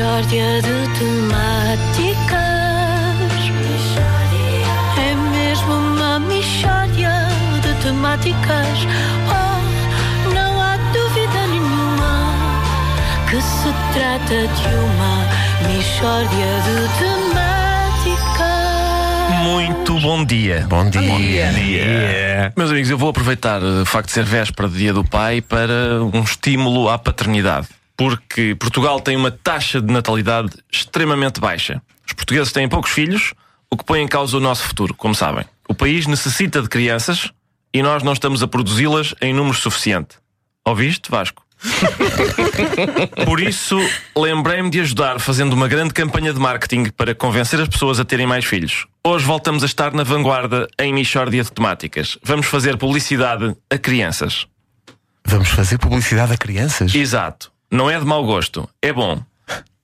Mishória de temáticas. É mesmo uma mishória de temáticas. Oh, não há dúvida nenhuma que se trata de uma mishória de temáticas. Muito bom dia. Bom dia. dia. Meus amigos, eu vou aproveitar o facto de ser véspera de Dia do Pai para um estímulo à paternidade. Porque Portugal tem uma taxa de natalidade extremamente baixa. Os portugueses têm poucos filhos, o que põe em causa o nosso futuro, como sabem. O país necessita de crianças e nós não estamos a produzi-las em número suficiente. Ouviste, Vasco? Por isso, lembrei-me de ajudar fazendo uma grande campanha de marketing para convencer as pessoas a terem mais filhos. Hoje voltamos a estar na vanguarda em Michórdia de temáticas. Vamos fazer publicidade a crianças. Vamos fazer publicidade a crianças? Exato. Não é de mau gosto, é bom.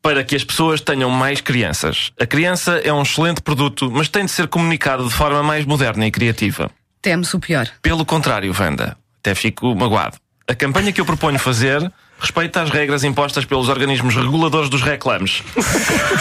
Para que as pessoas tenham mais crianças. A criança é um excelente produto, mas tem de ser comunicado de forma mais moderna e criativa. Temos o pior. Pelo contrário, Wanda, até fico magoado. A campanha que eu proponho fazer respeita as regras impostas pelos organismos reguladores dos reclames.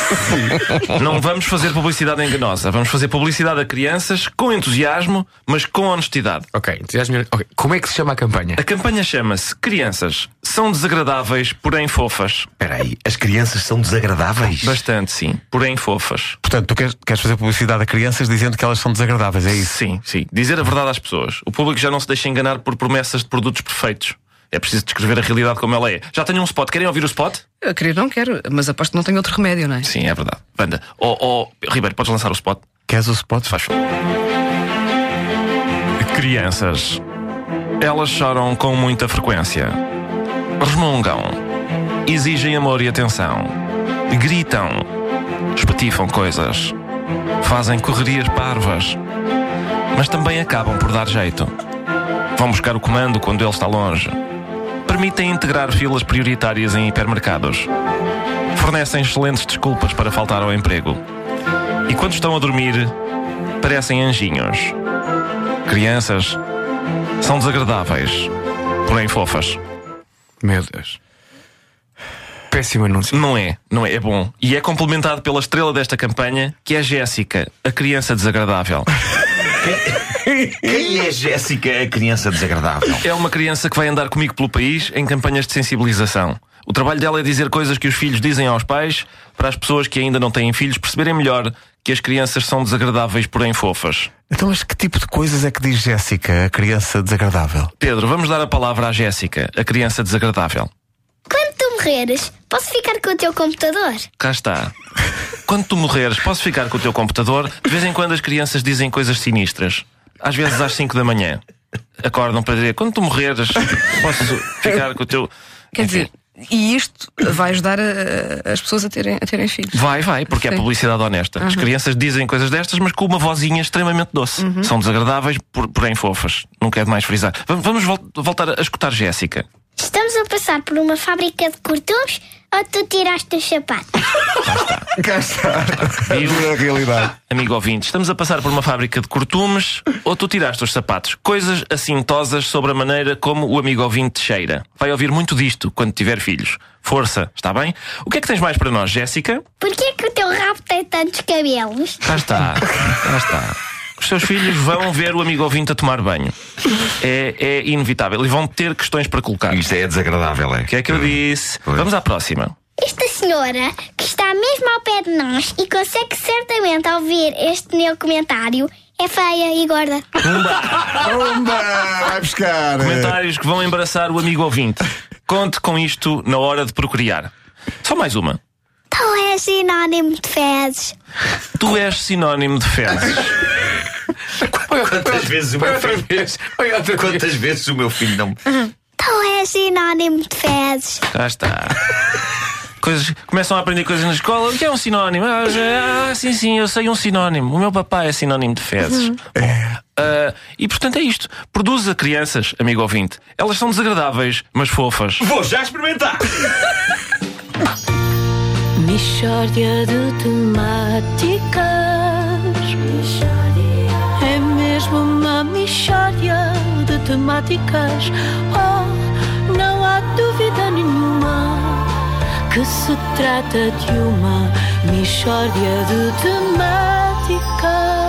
Não vamos fazer publicidade enganosa, vamos fazer publicidade a crianças com entusiasmo, mas com honestidade. Ok, entusiasmo. ok. Como é que se chama a campanha? A campanha chama-se Crianças são desagradáveis, porém fofas. Espera aí, as crianças são desagradáveis? Bastante, sim, porém fofas. Portanto, tu queres, queres fazer publicidade a crianças dizendo que elas são desagradáveis, é isso? Sim, sim. Dizer a verdade às pessoas. O público já não se deixa enganar por promessas de produtos perfeitos. É preciso descrever a realidade como ela é. Já tenho um spot. Querem ouvir o spot? Eu querer não quero, mas aposto que não tenho outro remédio, não é? Sim, é verdade. Banda. Oh, oh, Ribeiro, podes lançar o spot? Queres o spot? Faz favor. Crianças. Elas choram com muita frequência. Resmungam. Exigem amor e atenção. Gritam. Espatifam coisas. Fazem correrias parvas. Mas também acabam por dar jeito. Vão buscar o comando quando ele está longe. Permitem integrar filas prioritárias em hipermercados. Fornecem excelentes desculpas para faltar ao emprego. E quando estão a dormir, parecem anjinhos. Crianças são desagradáveis, porém fofas. Meu Deus. Péssimo anúncio. Não é, não é, é bom. E é complementado pela estrela desta campanha, que é Jéssica, a criança desagradável. Quem é Jéssica, a criança desagradável? É uma criança que vai andar comigo pelo país em campanhas de sensibilização. O trabalho dela é dizer coisas que os filhos dizem aos pais para as pessoas que ainda não têm filhos perceberem melhor que as crianças são desagradáveis, porém fofas. Então, mas que tipo de coisas é que diz Jéssica, a criança desagradável? Pedro, vamos dar a palavra à Jéssica, a criança desagradável. Quando tu morreres, posso ficar com o teu computador? Cá está. Quando tu morreres, posso ficar com o teu computador? De vez em quando as crianças dizem coisas sinistras. Às vezes às 5 da manhã. Acordam para dizer: quando tu morreres, posso ficar com o teu. Quer Enfim. dizer, e isto vai ajudar a- as pessoas a terem, a terem filhos. Vai, vai, porque é Sim. publicidade honesta. As crianças dizem coisas destas, mas com uma vozinha extremamente doce. São desagradáveis, por- porém fofas. Não quero mais frisar. Vamos, vamos vol- voltar a escutar Jéssica. Estamos a passar por uma fábrica de cortumes ou tu tiraste os sapatos? Cá está. Viu? É a realidade. Amigo ouvinte, estamos a passar por uma fábrica de cortumes ou tu tiraste os sapatos? Coisas assintosas sobre a maneira como o amigo ouvinte cheira. Vai ouvir muito disto quando tiver filhos. Força, está bem? O que é que tens mais para nós, Jéssica? Porquê que o teu rabo tem tantos cabelos? Cá está, cá está. Os seus filhos vão ver o amigo ouvinte a tomar banho. É, é inevitável. E vão ter questões para colocar. Isto é desagradável, é? O que é que eu disse? Vamos à próxima. Esta senhora, que está mesmo ao pé de nós e consegue certamente ouvir este meu comentário, é feia e gorda. Pumba! Vai buscar. Comentários que vão embaraçar o amigo ouvinte. Conte com isto na hora de procriar. Só mais uma. Tu és sinónimo de fezes. Tu és sinónimo de fezes. Quantas vezes o meu filho... vez. Quantas vezes o meu filho não... Tu és sinónimo de fezes. Já está. Coisas, começam a aprender coisas na escola. O que é um sinónimo? Ah, já- ah, sim, sim, eu sei um sinónimo. O meu papai é sinónimo de fezes. Bom, ah, e portanto é isto. Produza crianças, amigo ouvinte. Elas são desagradáveis, mas fofas. Vou já experimentar! Mishória de temáticas. De temáticas. Oh, não há dúvida nenhuma que se trata de uma mistória de temáticas.